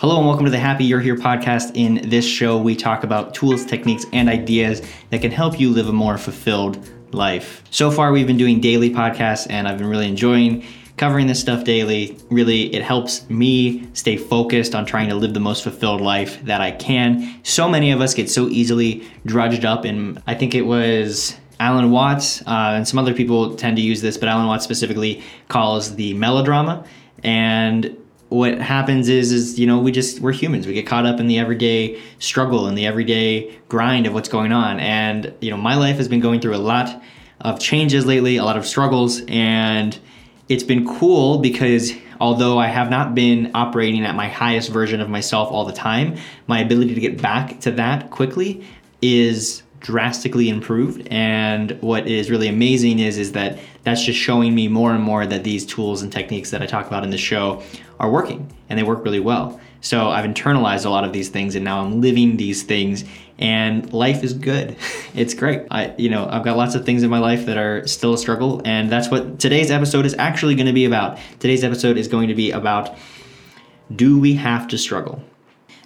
Hello and welcome to the Happy You're Here podcast. In this show, we talk about tools, techniques, and ideas that can help you live a more fulfilled life. So far, we've been doing daily podcasts, and I've been really enjoying covering this stuff daily. Really, it helps me stay focused on trying to live the most fulfilled life that I can. So many of us get so easily drudged up, and I think it was Alan Watts, uh, and some other people tend to use this, but Alan Watts specifically calls the melodrama. And what happens is is you know we just we're humans. We get caught up in the everyday struggle and the everyday grind of what's going on. And you know my life has been going through a lot of changes lately a lot of struggles. And it's been cool because although i have not been operating at my highest version of myself all the time my ability to get back to that quickly is drastically improved and what is really amazing is is that that's just showing me more and more that these tools and techniques that I talk about in the show are working and they work really well. So I've internalized a lot of these things and now I'm living these things and life is good. It's great. I you know, I've got lots of things in my life that are still a struggle and that's what today's episode is actually going to be about. Today's episode is going to be about do we have to struggle?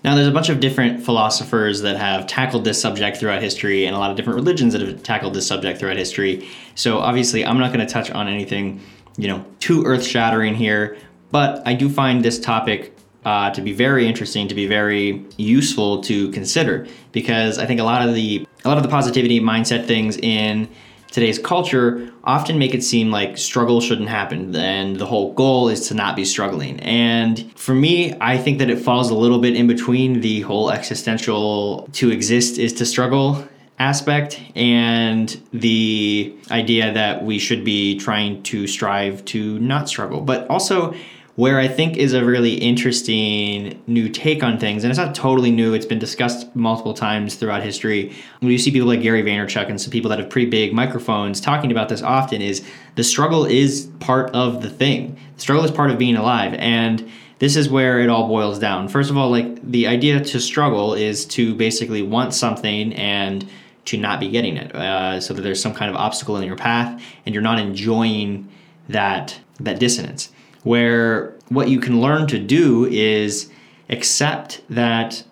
Now, there's a bunch of different philosophers that have tackled this subject throughout history, and a lot of different religions that have tackled this subject throughout history. So, obviously, I'm not going to touch on anything, you know, too earth-shattering here, but I do find this topic uh, to be very interesting, to be very useful to consider, because I think a lot of the a lot of the positivity mindset things in today's culture often make it seem like struggle shouldn't happen and the whole goal is to not be struggling. And for me, I think that it falls a little bit in between the whole existential to exist is to struggle aspect and the idea that we should be trying to strive to not struggle. But also, where I think is a really interesting new take on things, and it's not totally new, it's been discussed multiple times throughout history. When you see people like Gary Vaynerchuk and some people that have pretty big microphones talking about this often, is the struggle is part of the thing. The struggle is part of being alive. And this is where it all boils down. First of all, like the idea to struggle is to basically want something and to not be getting it, uh, so that there's some kind of obstacle in your path, and you're not enjoying that that dissonance where what you can learn to do is accept that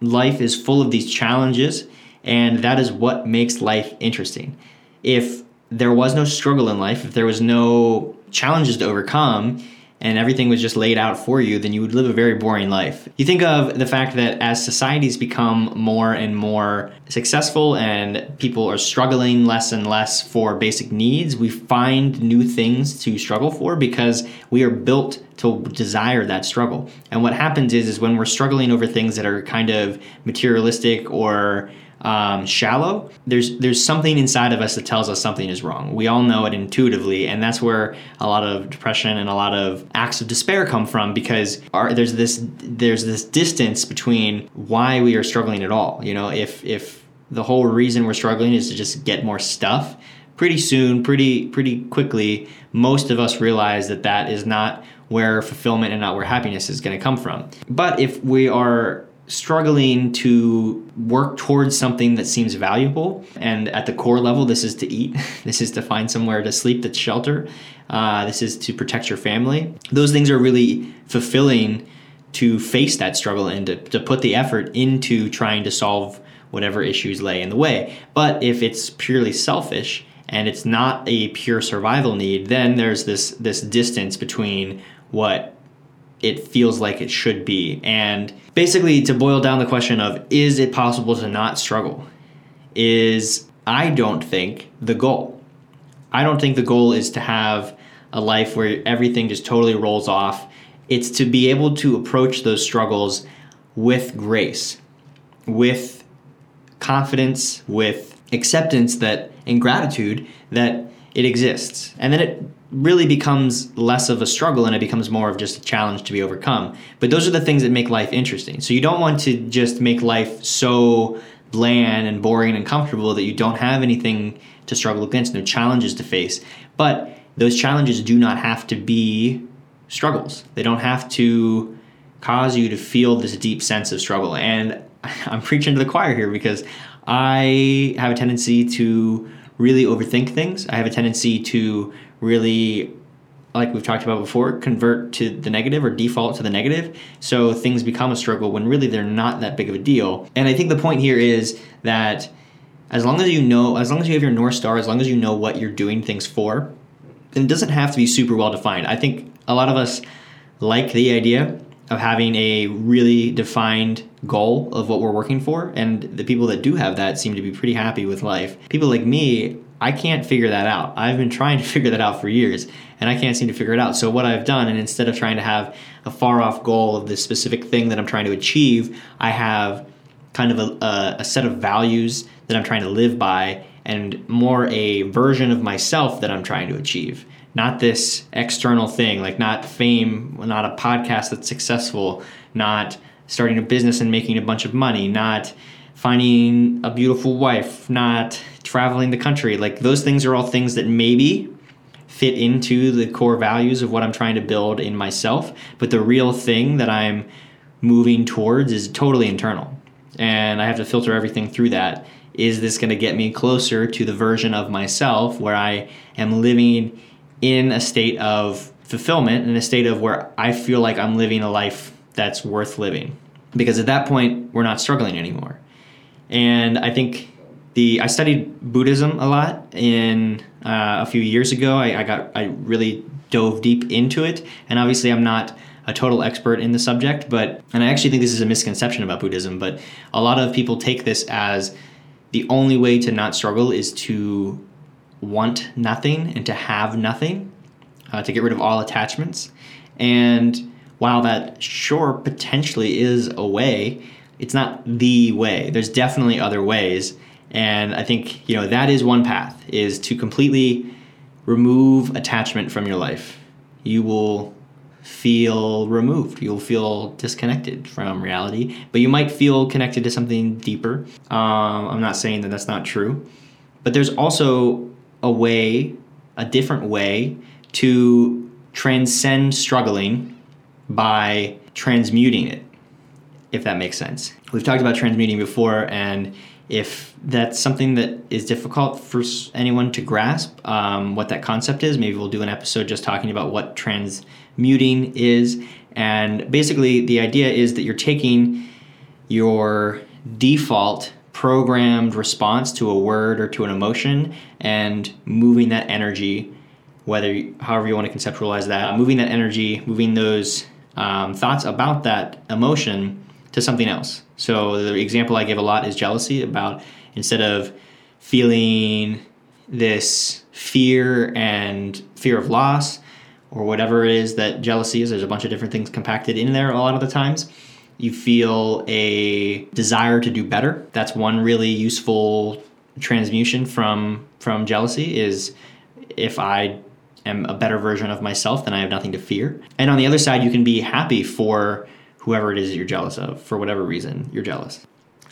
life is full of these challenges and that is what makes life interesting. If there was no struggle in life, if there was no challenges to overcome, and everything was just laid out for you, then you would live a very boring life. You think of the fact that as societies become more and more successful and people are struggling less and less for basic needs, we find new things to struggle for because we are built to desire that struggle. And what happens is is when we're struggling over things that are kind of materialistic or um, shallow, there's there's something inside of us that tells us something is wrong. We all know it intuitively, and that's where a lot of depression and a lot of acts of despair come from because our, there's this there's this distance between why we are struggling at all. You know, if if the whole reason we're struggling is to just get more stuff, pretty soon, pretty pretty quickly, most of us realize that that is not where fulfillment and not where happiness is going to come from. But if we are struggling to work towards something that seems valuable. And at the core level, this is to eat, this is to find somewhere to sleep that's shelter, uh, this is to protect your family. Those things are really fulfilling to face that struggle and to, to put the effort into trying to solve whatever issues lay in the way. But if it's purely selfish, and it's not a pure survival need, then there's this this distance between what it feels like it should be. And basically, to boil down the question of is it possible to not struggle, is I don't think the goal. I don't think the goal is to have a life where everything just totally rolls off. It's to be able to approach those struggles with grace, with confidence, with acceptance that and gratitude that it exists. And then it really becomes less of a struggle and it becomes more of just a challenge to be overcome. But those are the things that make life interesting. So you don't want to just make life so bland and boring and comfortable that you don't have anything to struggle against, no challenges to face. But those challenges do not have to be struggles. They don't have to cause you to feel this deep sense of struggle. And I'm preaching to the choir here because I have a tendency to really overthink things. I have a tendency to really like we've talked about before, convert to the negative or default to the negative. So things become a struggle when really they're not that big of a deal. And I think the point here is that as long as you know, as long as you have your North Star, as long as you know what you're doing things for, then it doesn't have to be super well defined. I think a lot of us like the idea of having a really defined goal of what we're working for. And the people that do have that seem to be pretty happy with life. People like me, I can't figure that out. I've been trying to figure that out for years and I can't seem to figure it out. So, what I've done, and instead of trying to have a far off goal of this specific thing that I'm trying to achieve, I have kind of a, a, a set of values that I'm trying to live by and more a version of myself that I'm trying to achieve. Not this external thing, like not fame, not a podcast that's successful, not starting a business and making a bunch of money, not finding a beautiful wife, not traveling the country. Like those things are all things that maybe fit into the core values of what I'm trying to build in myself. But the real thing that I'm moving towards is totally internal. And I have to filter everything through that. Is this going to get me closer to the version of myself where I am living in a state of fulfillment, in a state of where I feel like I'm living a life that's worth living? Because at that point, we're not struggling anymore. And I think the I studied Buddhism a lot in uh, a few years ago. I, I got I really dove deep into it, and obviously I'm not a total expert in the subject, but and I actually think this is a misconception about Buddhism, but a lot of people take this as the only way to not struggle is to want nothing and to have nothing, uh, to get rid of all attachments. And while that sure potentially is a way, it's not the way. There's definitely other ways. And I think, you know, that is one path is to completely remove attachment from your life. You will feel removed. You'll feel disconnected from reality, but you might feel connected to something deeper. Um, I'm not saying that that's not true, but there's also a way, a different way to transcend struggling by transmuting it, if that makes sense. We've talked about transmuting before, and if that's something that is difficult for anyone to grasp um, what that concept is, maybe we'll do an episode just talking about what transmuting is. And basically, the idea is that you're taking your default programmed response to a word or to an emotion and moving that energy, whether however you want to conceptualize that, moving that energy, moving those um, thoughts about that emotion to something else. So the example I give a lot is jealousy about instead of feeling this fear and fear of loss or whatever it is that jealousy is, there's a bunch of different things compacted in there a lot of the times. You feel a desire to do better. That's one really useful transmutation from from jealousy is if I am a better version of myself, then I have nothing to fear. And on the other side, you can be happy for whoever it is that you're jealous of for whatever reason you're jealous.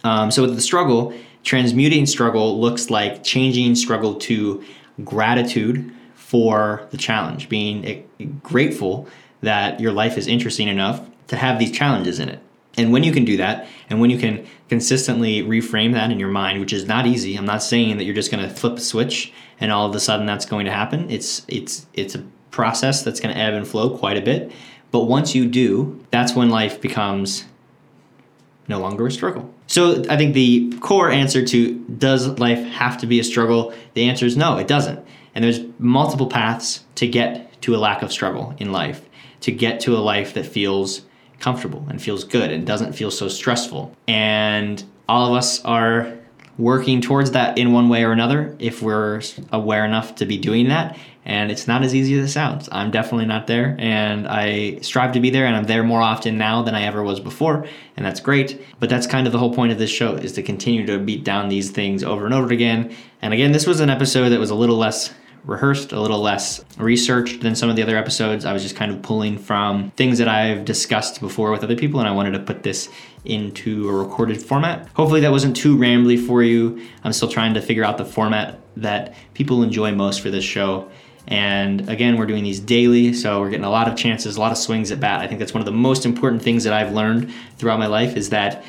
Um, so with the struggle, transmuting struggle looks like changing struggle to gratitude for the challenge, being grateful that your life is interesting enough to have these challenges in it. And when you can do that, and when you can consistently reframe that in your mind, which is not easy, I'm not saying that you're just going to flip a switch and all of a sudden that's going to happen. It's it's it's a process that's going to ebb and flow quite a bit. But once you do, that's when life becomes no longer a struggle. So I think the core answer to does life have to be a struggle? The answer is no, it doesn't. And there's multiple paths to get to a lack of struggle in life, to get to a life that feels comfortable and feels good and doesn't feel so stressful. And all of us are working towards that in one way or another if we're aware enough to be doing that. And it's not as easy as it sounds. I'm definitely not there, and I strive to be there, and I'm there more often now than I ever was before, and that's great. But that's kind of the whole point of this show is to continue to beat down these things over and over again. And again, this was an episode that was a little less rehearsed, a little less researched than some of the other episodes. I was just kind of pulling from things that I've discussed before with other people, and I wanted to put this into a recorded format. Hopefully, that wasn't too rambly for you. I'm still trying to figure out the format that people enjoy most for this show. And again, we're doing these daily, so we're getting a lot of chances, a lot of swings at bat. I think that's one of the most important things that I've learned throughout my life is that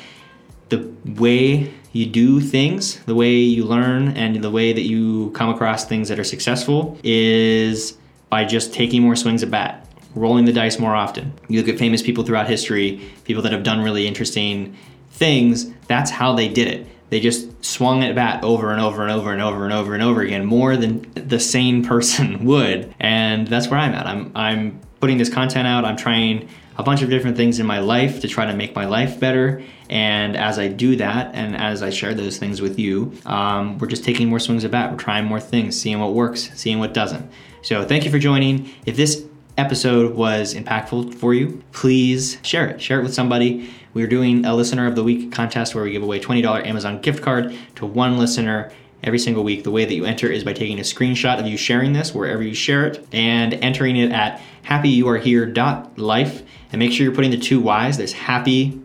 the way you do things, the way you learn, and the way that you come across things that are successful is by just taking more swings at bat, rolling the dice more often. You look at famous people throughout history, people that have done really interesting things, that's how they did it. They just swung at bat over and over and over and over and over and over again, more than the sane person would. And that's where I'm at. I'm I'm putting this content out. I'm trying a bunch of different things in my life to try to make my life better. And as I do that, and as I share those things with you, um, we're just taking more swings at bat. We're trying more things, seeing what works, seeing what doesn't. So thank you for joining. If this episode was impactful for you, please share it. Share it with somebody. We're doing a listener of the week contest where we give away $20 Amazon gift card to one listener every single week. The way that you enter is by taking a screenshot of you sharing this wherever you share it and entering it at happyyouarehere.life. And make sure you're putting the two Y's. There's happy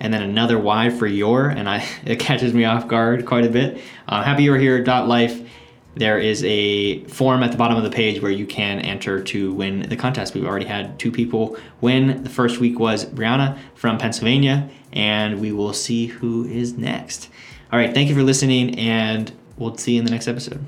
and then another Y for your, and I it catches me off guard quite a bit. Um, happyyouarehere.life. There is a form at the bottom of the page where you can enter to win the contest. We've already had two people win. The first week was Brianna from Pennsylvania, and we will see who is next. All right, thank you for listening, and we'll see you in the next episode.